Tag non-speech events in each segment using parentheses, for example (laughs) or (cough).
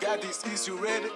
got these keys, you ready?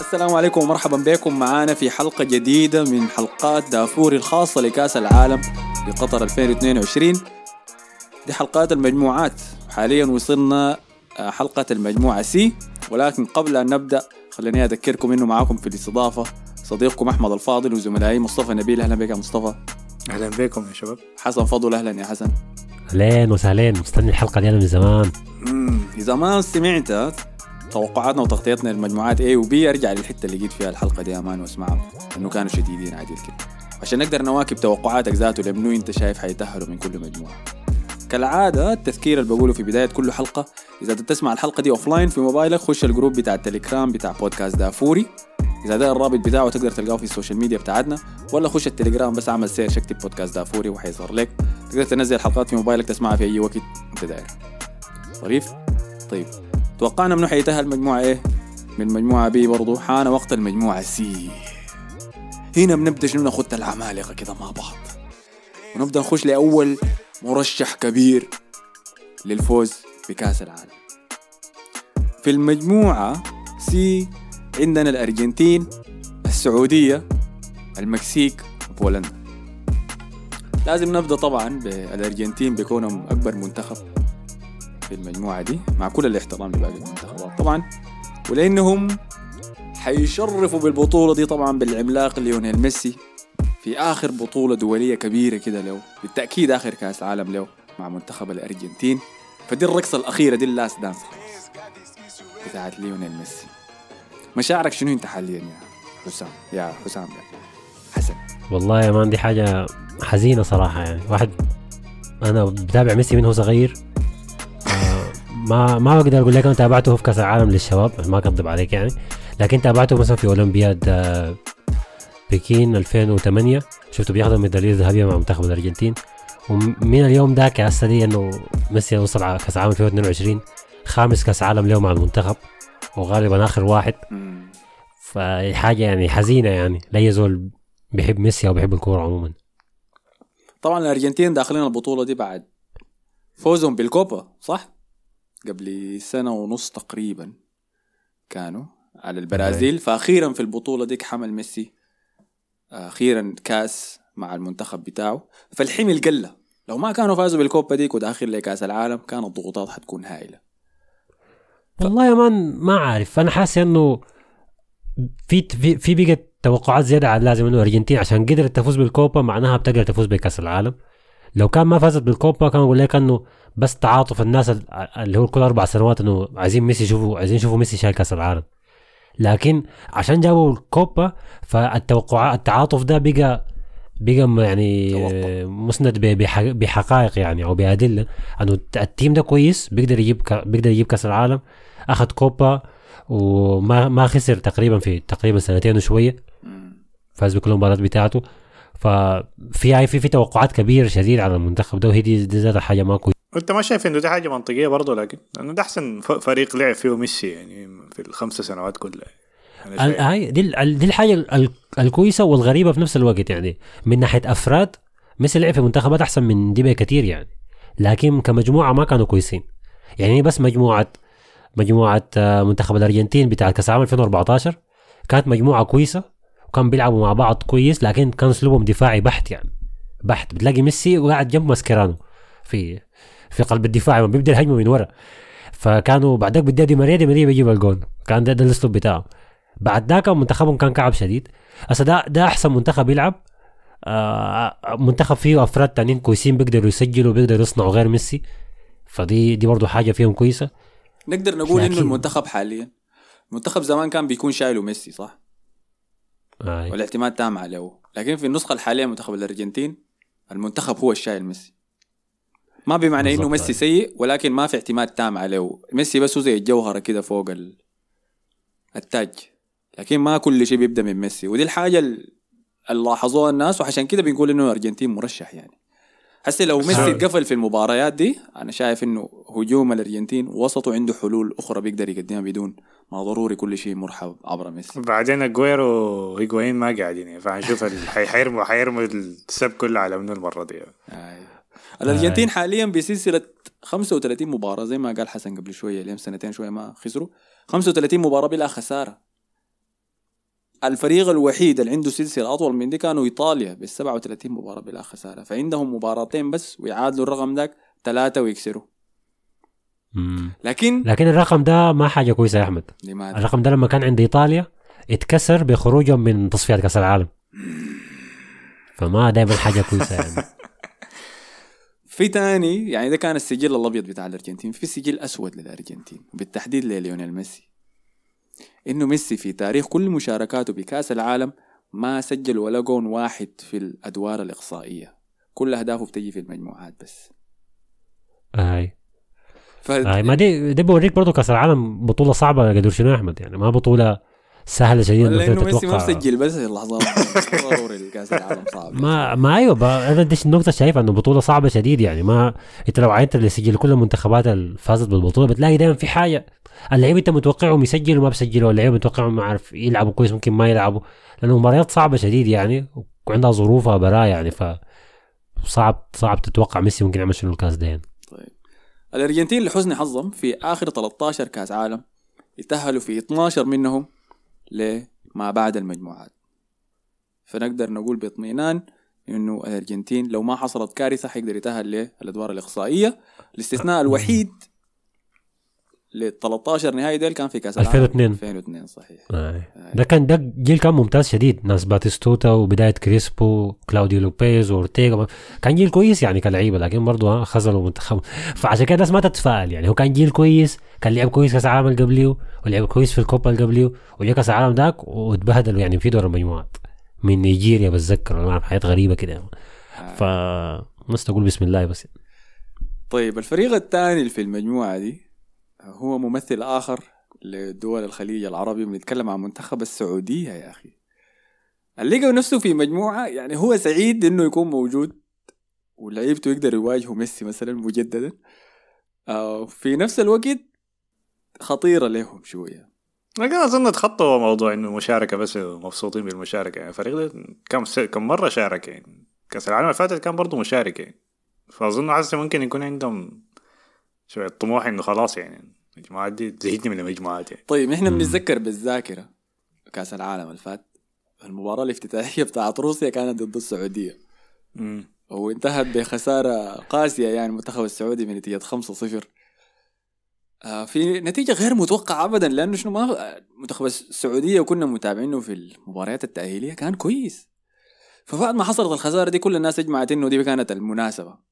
السلام عليكم ومرحبا بكم. معانا في حلقة جديدة من حلقات دافوري الخاصة لكأس العالم لقطر 2022 دي حلقات المجموعات. حاليا وصلنا آه، حلقة المجموعة سي. ولكن قبل أن نبدأ خليني أذكركم إنه معاكم في الاستضافة صديقكم أحمد الفاضل وزملائي مصطفى نبيل. أهلا بك يا مصطفى. أهلا بكم يا شباب. حسن فضل. أهلا يا حسن. أهلين وسهلين. مستني الحلقة دي أنا من زمان. مم. إذا ما سمعت توقعاتنا وتغطيتنا للمجموعات A و B. أرجع للحتة اللي جيت فيها الحلقة دي أمان واسمعها. لأنه كانوا شديدين عادل كده عشان نقدر نواكب توقعاتك ذاته لمنو أنت شايف حيتأهلوا من كل مجموعة. كالعادة التذكير اللي بقوله في بداية كل حلقة إذا تسمع الحلقة دي offline في موبايلك خش ال group بتاع التليجرام بتاع بودكاست دافوري إذا ده الرابط بتاعه تقدر تلقاه في ال social media بتاعتنا ولا خش التليجرام بس اعمل search اكتب بودكاست دافوري وحيظهر لك. تقدر تنزل الحلقات في موبايلك تسمعها في أي وقت أنت داير. ظريف؟ طيب. توقعنا منو حيتأهل مجموعة A؟ من مجموعة B برضو. حان وقت المجموعة C. هنا بنبدأ شنو؟ ناخد العمالقة كده مع بعض. ونبدأ نخش لأول مرشح كبير للفوز بكأس العالم. في المجموعة C عندنا الأرجنتين السعودية المكسيك وبولندا لازم نبدأ طبعا بالأرجنتين بكونهم أكبر منتخب في المجموعة دي مع كل الاحترام لباقي المنتخبات طبعا. ولأنهم حيشرفوا بالبطولة دي طبعا بالعملاق ليونيل ميسي في آخر بطولة دولية كبيرة كده له بالتأكيد آخر كأس عالم له مع منتخب الأرجنتين. فدي الرقصة الأخيرة دي ال last dance خلاص بتاعت ليونيل ميسي. مشاعرك شنو أنت حاليا يا حسام؟ يا حسام يا حسن؟ والله يا مان دي حاجة حزينة صراحة يعني. واحد أنا بتابع ميسي من هو صغير. آه، ما ما بقدر أقول لك أنا تابعته في كأس العالم للشباب ما أكذب عليك يعني. لكن تابعته مثلا في أولمبياد آه، بكين 2008 شفته بياخذ الميداليه الذهبيه مع منتخب الأرجنتين. ومن اليوم ذاك دي إنه ميسي وصل على كأس العالم 2022 خامس كأس عالم له مع المنتخب وغالبا آخر واحد. فحاجة يعني حزينة يعني. لاي زول بيحب ميسي أو بيحب الكورة عموما. طبعا الأرجنتين داخلين البطولة دي بعد فوزهم بالكوبا صح؟ قبل سنة ونص تقريبا كانوا على البرازيل. فأخيرا في البطولة ديك حمل ميسي أخيرا كاس مع المنتخب بتاعه. فالحمل قل لو ما كانوا فازوا بالكوبا ديك وداخل لكاس العالم كانت الضغوطات حتكون هائلة. والله يا مان ما عارف أنا حاسس إنه في في في بقت توقعات زيادة عن اللازم إنه الارجنتين عشان قدرت تفوز بالكوبا معناها بتقدر تفوز بكأس العالم لو كان ما فازت بالكوبا كان أقول لك إنه بس تعاطف الناس ال- اللي هو كل أربع سنوات إنه عايزين ميسي يشوفوا عايزين يشوفوا ميسي شايل كأس العالم لكن عشان جابوا الكوبا فالتوقع التعاطف ده بقى بقى يعني توقع. مسند بحقائق يعني أو بأدلة إنه ال team ده كويس بيقدر يجيب بيقدر يجيب كأس العالم أخذ كوبا وما ما خسر تقريبا في تقريبا سنتين وشوية. فاز بكل المباريات بتاعته. ففي في في توقعات كبيرة شديد على المنتخب ده وهي دي, دي ذات حاجة ما كويسه انت ما شايف انه دي حاجة منطقية برضه لكن لأنه ده أحسن فريق لعب فيه ميسي يعني في الخمس سنوات كلها. هاي دي دي الحاجة ال- ال- الكويسة والغريبة في نفس الوقت يعني. من ناحية أفراد ميسي لعب في منتخبات أحسن من دي كثير يعني. لكن كمجموعة ما كانوا كويسين. يعني بس مجموعه مجموعة آه، منتخب الأرجنتين بتاع كأس العالم 2014 كانت مجموعة كويسة. وكان بيلعبوا مع بعض كويس لكن كان أسلوبهم دفاعي بحت يعني بحث. بتلاقي ميسي وقاعد جنب ماسكيرانو في في قلب الدفاع بيبدأ الهجمة من ورا. فكانوا بعدك بدي دي ماريا دي ماريا بيجيب الجول كان ده, ده الأسلوب بتاعه بعد ذاك منتخبهم كان كعب شديد. هسه ده ده أحسن منتخب يلعب. آه منتخب فيه أفراد تانيين كويسين بيقدروا يسجلوا بيقدروا يصنعوا غير ميسي. فدي دي برضه حاجة فيهم كويسة. نقدر نقول إنه المنتخب حاليا المنتخب زمان كان بيكون شايله ميسي صح؟ آه. والاعتماد تام عليه لكن في النسخة الحالية منتخب الأرجنتين المنتخب هو الشايل ميسي. ما بمعنى إنه ميسي أي. سيء ولكن ما في اعتماد تام عليه ميسي بس هو زي الجوهرة كده فوق ال... التاج. لكن ما كل شيء بيبدأ من ميسي. ودي الحاجة ال- اللي لاحظوها الناس وعشان كده بنقول إنه الأرجنتين مرشح يعني. هسه لو ميسي. اتقفل في المباريات دي أنا شايف إنه هجوم الأرجنتين وسطه عنده حلول أخرى بيقدر يقدمها بدون ما ضروري كل شيء مرحب عبر ميسي. بعدين أجويرو وهيجوين ما قاعدين يعني فهنشوف حيرموا (laughs) حيرموا السب كله على منو المرة دي. الأرجنتين حاليا بسلسلة 35 مباراة زي ما قال حسن قبل شوية اليوم سنتين شوية ما خسروا. 35 مباراة بلا خساره الفريق الوحيد اللي عنده سلسلة أطول من دي كانوا إيطاليا بال 37 مباراة بلا خساره فعندهم مباراتين بس ويعادلوا الرقم ذاك ثلاثة ويكسروا. مم. لكن لكن الرقم ده ما حاجة كويسة يا أحمد. لماذا؟ الرقم ده لما كان عند إيطاليا اتكسر بخروجهم من تصفيات كأس العالم. فما دائما حاجة كويسة يعني. (laughs) في تاني يعني ده كان السجل الأبيض بتاع الأرجنتين. في سجل أسود للأرجنتين. بالتحديد لليونيل ميسي. إنه ميسي في تاريخ كل مشاركاته بكأس العالم ما سجل ولا جون واحد في الأدوار الإقصائية. كل أهدافه بتجي في المجموعات بس. اي ف... اي ما دي دي بوريك برضه كأس العالم بطولة صعبة قدر شنو يا أحمد؟ يعني ما بطولة سهلة شديده ولا انك إنه ميسي ما مسجل بس اللحظات. (laughs) ضروري الكاس العالم صعب. ما ما أيوه أنا دي النقطة شايفها إنه بطولة صعبة شديد يعني. ما أنت لو عينت اللي سجل كل المنتخبات اللي فازت بالبطولة بتلاقي دايما في حاجة. اللعيبه أنت متوقعهم يسجلوا ما بيسجلوا. اللعيبه متوقعهم ما عارف يلعبوا كويس ممكن ما يلعبوا. لأنه مباريات صعبة شديد يعني وعندها ظروفها براء يعني. ف صعب صعب تتوقع ميسي ممكن يعمل شنو الكاس ده يعني. طيب. الأرجنتين لحسن حظهم في آخر 13 كأس عالم. يتأهلوا في 12 منهم. لما بعد المجموعات. فنقدر نقول باطمئنان إنه الأرجنتين لو ما حصلت كارثة حيقدر يتأهل للأدوار الإقصائية. الاستثناء الوحيد ل 13 نهائي ديل كان في كاس العالم. 2002. 2002 صحيح. آه. ده كان ده جيل كان ممتاز شديد. ناس باتيستوتا وبداية كريسبو كلاوديو لوبيز وأورتيغا. كان جيل كويس يعني كلعيبة لكن برضه خذلوا منتخب. فعشان كده الناس ما تتفائل يعني. هو كان جيل كويس كان لعب كويس كاس العالم اللي قبليه ولعب كويس في الكوبا اللي قبليه وجا كاس العالم ذاك واتبهدلوا يعني في دور المجموعات. من نيجيريا بتذكر أعرف، حاجات غريبة كده. ف الناس تقول بسم الله بس. طيب الفريق الثاني في المجموعة دي هو ممثل آخر لدول الخليج العربي بنتكلم عن منتخب السعودية يا أخي. لقوا نفسه في مجموعة يعني هو سعيد إنه يكون موجود ولعيبته يقدر يواجهوا ميسي مثلا مجددا. آه في نفس الوقت خطيرة لهم شوية. لكن أظن تخطوا موضوع إنه مشاركة بس مبسوطين بالمشاركة. يعني الفريق ده كم س... كم مرة شارك يعني كأس العالم اللي فاتت كان برضه مشارك يعني. فأظن حاسس ممكن يكون عندهم شوية طموح إنه خلاص يعني المجموعات دي زهقنا من المجموعات يعني. طيب إحنا بنتذكر بالذاكرة كأس العالم اللي فات المباراة الافتتاحية بتاعت روسيا كانت ضد السعودية. مم. وانتهت بخسارة قاسية يعني المنتخب السعودي بنتيجة 5-0 آه في نتيجة غير متوقعة أبدا لأنه شنو ما منتخب السعودية كنا متابعينه في المباريات التأهيلية كان كويس. فبعد ما حصلت الخسارة دي كل الناس اجمعت إنه دي كانت المناسبة.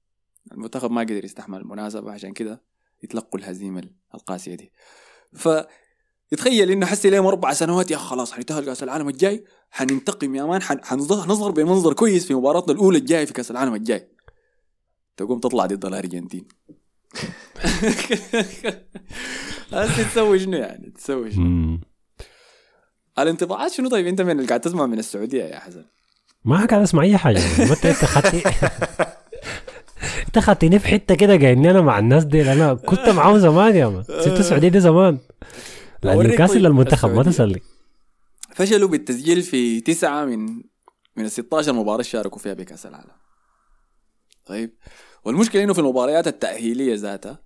المنتخب ما قدر يستحمل المناسبة عشان كده يتلقوا الهزيمة القاسية دي. ف يتخيل إنه حسي لهم أربع سنوات يا خلاص حننتهي كاس العالم الجاي حننتقم يا مان حن- حنظهر نظهر بمنظر كويس في مباراتنا الأولى الجاية في كأس العالم الجاي. تقوم تطلع ضد الأرجنتين. (laughs) هسه تسوي شنو يعني؟ تسوي شنو. الانطباعات شنو؟ طيب أنت من اللي قاعد تسمع من السعودية يا حسن؟ ما قاعد أسمع أي حاجة ما أنت أنت (laughs) انت خدتني في حتة كده قايلني أنا مع الناس دي أنا كنت معاهم زمان يا مان سبت السعوديه دي زمان لأن طيب للمنتخب ما. تسلي فشلوا بالتسجيل في تسعة من من ال 16 مباراة شاركوا فيها بكأس العالم. طيب والمشكلة إنه في المباريات التأهيلية ذاتها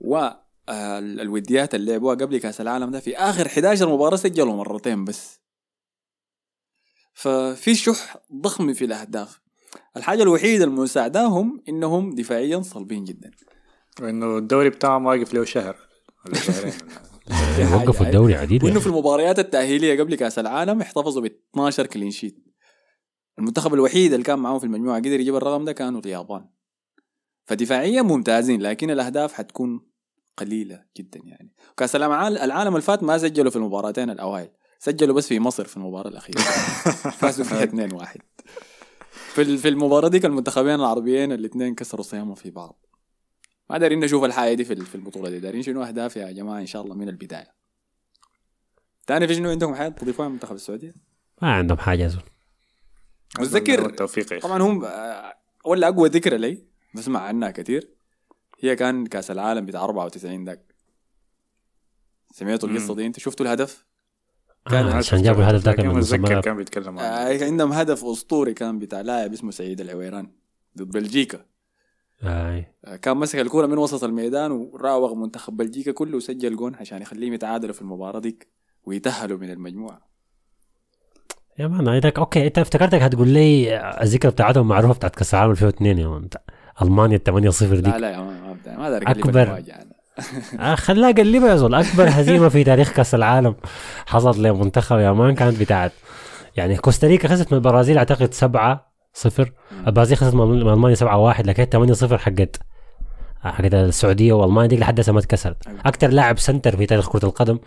والوديات اللي لعبوها قبل كأس العالم ده في آخر 11 مباراة سجلوا مرتين بس. ففي شح ضخم في الأهداف. الحاجة الوحيدة المساعداهم إنهم دفاعيا صلبين جدا. وإنه الدوري بتاعهم واقف له شهر ولا شهرين (laughs) (laughs) وقفوا. الدوري عديد وإنه يعني. في المباريات التأهيلية قبل كأس العالم احتفظوا ب 12 كلين شيت المنتخب الوحيد اللي كان معاهم في المجموعة قدر يجيب الرقم ده كانوا اليابان فدفاعيا ممتازين لكن الأهداف حتكون قليلة جدا يعني كأس العالم العالم اللي فات ما سجلوا في المباراتين الأوائل سجلوا بس في مصر في المباراة الأخيرة (laughs) فازوا فيها 2 1 في ال- في المباراة دي المنتخبين العربيين الاثنين كسروا صيامهم في بعض. ما دارين نشوف الحاجة دي في ال- في البطولة دي. دارين شنو أهداف يا جماعة إن شاء الله من البداية. تاني في شنو عندكم حاجة تضيفوها من منتخب السعودية؟ ما عندهم حاجة يا زول متذكر. طبعا هم آه، ولا أقوى ذكرى لي بسمع عنها كثير هي كان كأس العالم بتاع 94 ذاك سمعتوا القصة دي؟ أنت شفتوا الهدف؟ كان آه عشان جابوا الهدف ذاك من نص الملعب كان بيتكلم آه عندهم هدف أسطوري كان بتاع لاعب اسمه سعيد العويران ضد بلجيكا. اي آه، كان مسك الكوره من وسط الميدان وراوغ منتخب بلجيكا كله وسجل قون عشان يخليهم يتعادلوا في المباراة ديك ويتأهلوا من المجموعة. يا مان هيك okay إنت افتكرتك هتقول لي الذكرى بتاعتهم معروفه بتاعت كأس العالم 2002 يا مان. ألمانيا 8 0 لا دي لا يا ما ما داري أكبر. يعني. آه خلاها قلبها يا زول أكبر هزيمة في تاريخ كأس العالم. حصلت لمنتخب يا مان كانت بتاعت يعني كوستاريكا خسرت من البرازيل أعتقد 7 0 البرازيل خسرت من ألمانيا 7 1 لكن 8 0 حقت حقت السعودية وألمانيا. دي لحد هسه ما اتكسرت. أكثر لاعب سنتر في تاريخ كرة القدم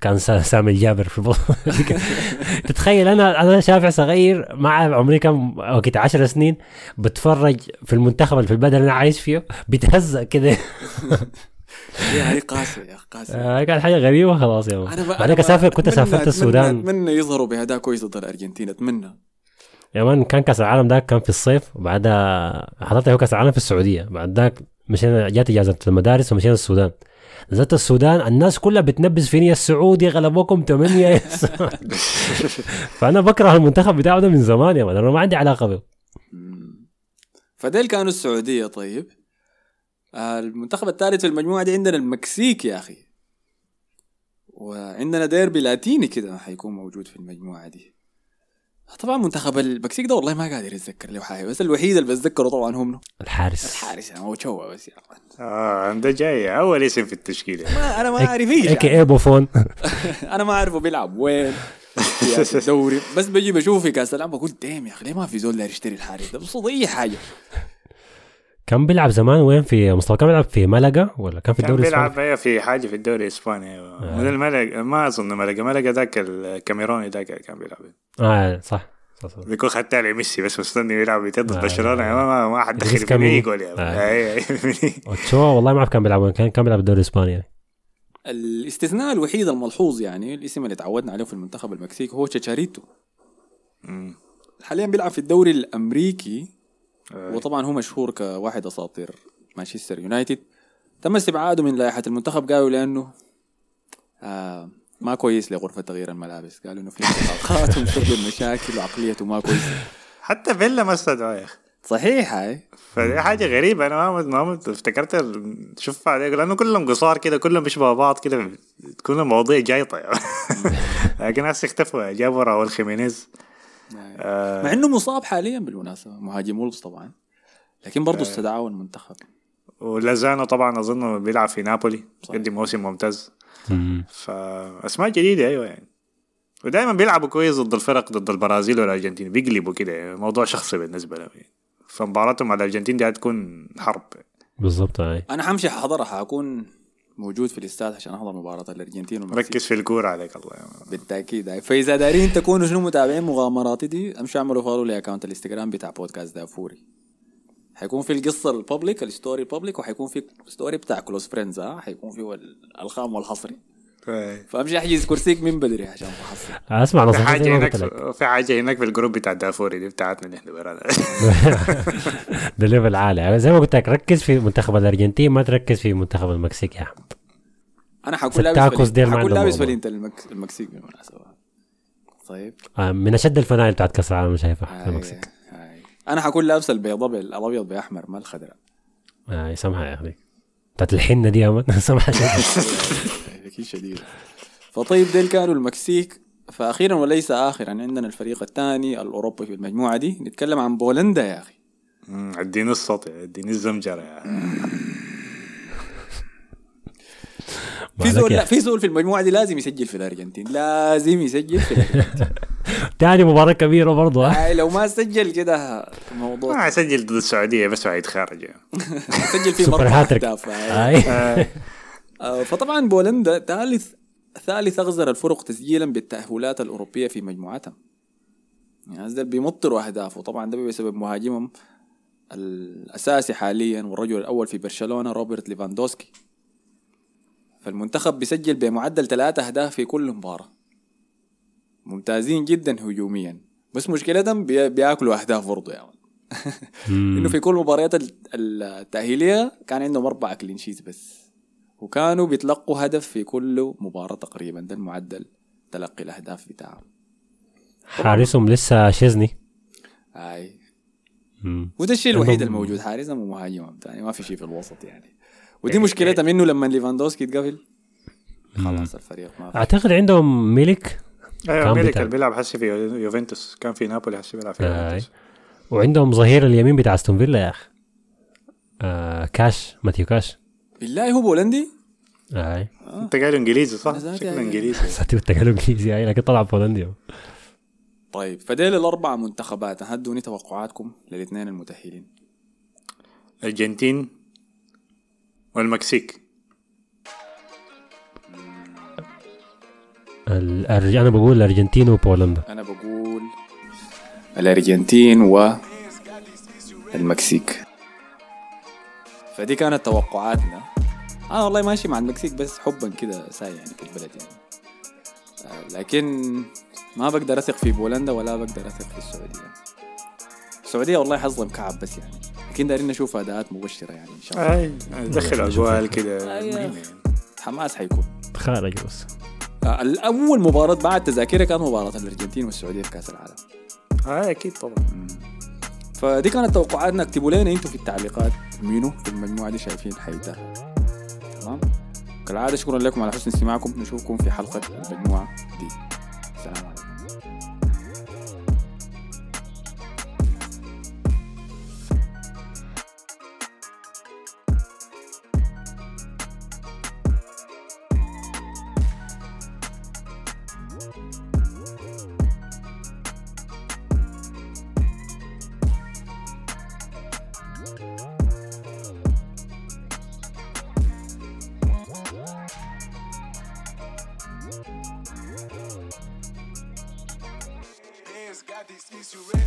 كان سا- سامي الجابر في البطولة (laughs) تتخيل أنا أنا شافع صغير مع عمري كم وقت 10 سنين بتفرج في المنتخب اللي في البلد اللي أنا عايش فيه بيتهزأ كده. (laughs) يا هي قاسيه يا أخي، قاسيه آه، كانت حاجة غريبة خلاص يا أنا بعدين اسافر كنت سافرت السودان. أتمنى يظهروا باداء كويس ضد الأرجنتين أتمنى. يا مان كان كأس العالم ده كان في الصيف وبعدها حضرت هو كأس العالم في السعودية. بعد ذاك مشينا جات إجازة المدارس ومشينا السودان. نزلت السودان الناس كلها بتنبز فيني السعودي غلبوكم 8 (laughs) فأنا بكره المنتخب بتاعه ده من زمان يا مان أنا ما عندي علاقة به. فديل كانوا السعودية طيب؟ المنتخب الثالث في المجموعة دي عندنا المكسيك يا أخي. وعندنا ديربي لاتيني كده حيكون موجود في المجموعة دي. طبعا منتخب المكسيك ده والله ما قادر يتذكر له حاجة بس الوحيد اللي بتذكره طبعا هو منه الحارس. الحارس يعني هو تشوه بس يا. آه ده جاي أول اسم في التشكيلة. ما أنا ما أعرف إيش. هيك يعني. إيه بوفون (laughs) أنا ما أعرفه بيلعب وين في الدوري. بس بجي بشوفه في كاس العالم بقول دايم يا أخي ليه ما في زول داير يشتري الحارس ده؟ بصوت اي حاجة. كان بيلعب زمان وين في مصطفى كان بيلعب في ملقا ولا كان في كان الدوري بيلعب الإسباني أيوة في حاجة في الدوري الإسباني أيوه آه. من الملك ما أظن ملقا ملقا ذاك الكاميروني ذاك كان بيلعب آه صح صح, صح. بيكون خدت عليه ميسي بس مستني يلعب ضد آه. برشلونة ما ما, ما حد دخل. فيني يقول يا آه. أوتشوا والله ما أعرف كان بيلعب وين كان كان بيلعب الدوري الإسباني يعني. الاستثناء الوحيد الملحوظ يعني الاسم اللي تعودنا عليه في المنتخب المكسيكي هو تشاريتو. حاليا بيلعب في الدوري الأمريكي آه. وطبعا هو مشهور كواحد أساطير مانشستر يونايتد. تم استبعاده من لائحة المنتخب قالوا لأنه آه ما كويس لغرفة تغيير الملابس. قالوا إنه في انتقادات (laughs) ومسبب مشاكل وعقليته ما كويسه حتى فيلا ما استدعاه يا أخي. صحيح هاي. فدي حاجة غريبة. أنا ما ما افتكرت شوف لأنه كلهم قصار كده كلهم بيشبهوا بعض كده كلهم مواضيع جايطة يعني. (laughs) لكن ناس اختفوا جابوا راول خيمينيز. آه، مع إنه مصاب حاليا بالمناسبة مهاجم وولفز طبعا لكن برضه استدعاه المنتخب. ولازانو طبعا أظن بيلعب في نابولي. قدم موسم ممتاز. مم. فأسماء جديدة أيوة يعني. ودائما بيلعبوا كويس ضد الفرق ضد البرازيل والأرجنتين بيقلبوا كده يعني موضوع شخصي بالنسبة لهم يعني. فمباراتهم مع الأرجنتين دي هتكون حرب. بالضبط هاي أنا حمشي حضرها حكون موجود في الاستاد عشان أحضر مباراة الأرجنتين والمكسيك ركز في الكورة عليك الله يعني. بالتأكيد. فإذا دارين تكونوا شنو متابعين مغامراتي دي امشوا أعملوا follow ل account الإنستغرام بتاع بودكاست دافوري حيكون في القصة ال public ال story ال public وحيكون في story بتاع close friends ها حيكون في ال- الخام والحصري فأمشي أحجز كرسيك من بدري عشان تحصل أسمع في نصيحتي حاجة زي ما هناك في حاجة هناك في ال group بتاع دافوري دي بتاعتنا اللي إحنا برانا ده level عالي. يعني زي ما قلت لك ركز في منتخب الأرجنتين ما تركز في منتخب المكسيك يا احمد أنا حكون لابس ديل ما حكون لابس المكس... المكسيك بالمناسبة. طيب. آه، من أشد الفانين بتاعت كأس العالم شايفها في. المكسيك. هاي. أنا حكون لابس البيضة بال- الأبيض بأحمر ما الخضراء آه سامحها يا أخي. بتاعت الحنة دي يا مان. (laughs) (laughs) سامحها شديد. فطيب ديل كانوا المكسيك فاخيرا وليس اخرا عندنا الفريق الثاني الأوروبي في المجموعة دي. نتكلم عن بولندا يا أخي. اديني الصوت اديني الزمجرة يا (laughs) في زول لا. في زول في المجموعة دي لازم يسجل في الأرجنتين لازم يسجل في الأرجنتين. (laughs) تاني مباراة كبيرة برضه ها. هاي لو ما سجل كده الموضوع ما اسجل ضد السعودية بس وحيتخارج يعني. (laughs) سجل سوبر مرة هاتريك آه، فطبعا بولندا ثالث ثالث أغزر الفرق تسجيلا بالتأهلات الأوروبية في مجموعتها. يعني هذول بيمطروا اهداف وطبعا ده بسبب مهاجمهم الأساسي حاليا والرجل الأول في برشلونة روبرت ليفاندوسكي. فالمنتخب بيسجل بمعدل ثلاثة أهداف في كل مباراة. ممتازين جدا هجوميا. بس مشكلتهم بي- بياكلوا أهداف برضه يعني (laughs) إنه في كل مباريات ال- التأهيلية كان عندهم أربعة clean sheet بس. وكانوا بيتلقوا هدف في كل مباراة تقريبا ده المعدل تلقي الأهداف بتاعهم. حارسهم لسه تشيزني؟ هاي مم. وده الشيء الوحيد الموجود حارسهم ومهاجمهم تاني ما في شيء في الوسط يعني. ودي مشكلتها منه لما ليفاندوسكي يتقفل؟ خلاص الفريق ما في. أعتقد عندهم ميلك أيوه ميلك بتاع- اللي بيلعب حسي في يوفنتوس. كان في نابولي حسي بيلعب في آه. يوفنتوس. وعندهم ظهير اليمين بتاع أستون فيلا يا أخي. آه كاش ماتيو كاش. بالله هو بولندي؟ أي. انت قايل انجليزي صح؟ شكله يعني. انجليزي. (laughs) ساتي بتقالوا انجليزي هاي لكن طلع بولندي. طيب فديل الأربع منتخبات أدوني توقعاتكم للاثنين المتأهلين؟ الارجنتين والمكسيك. الأرج... أنا بقول الارجنتين وبولندا. أنا بقول الأرجنتين و المكسيك فدي كانت توقعاتنا. أنا والله ماشي مع المكسيك بس حبا كده ساي يعني في البلد يعني. آه، لكن ما بقدر أثق في بولندا ولا بقدر أثق في السعودية. السعودية والله حظهم كعب بس يعني. لكن دارين نشوف أداءات مبشرة يعني إن شاء الله. أي دخل اجوال كده أيوة. يعني. حماس حيكون. خارج بس. آه، الأول مباراة بعد تذاكرها كانت مباراة الأرجنتين والسعودية في كأس العالم. آه أكيد طبعا. فدي كانت توقعاتنا. اكتبوا لنا أنتوا في التعليقات. مينو في المجموعة دي شايفين حيتاهل تمام؟ كالعادة شكرا لكم على حسن استماعكم. نشوفكم في حلقة المجموعة دي. السلام عليكم. this. Is you ready?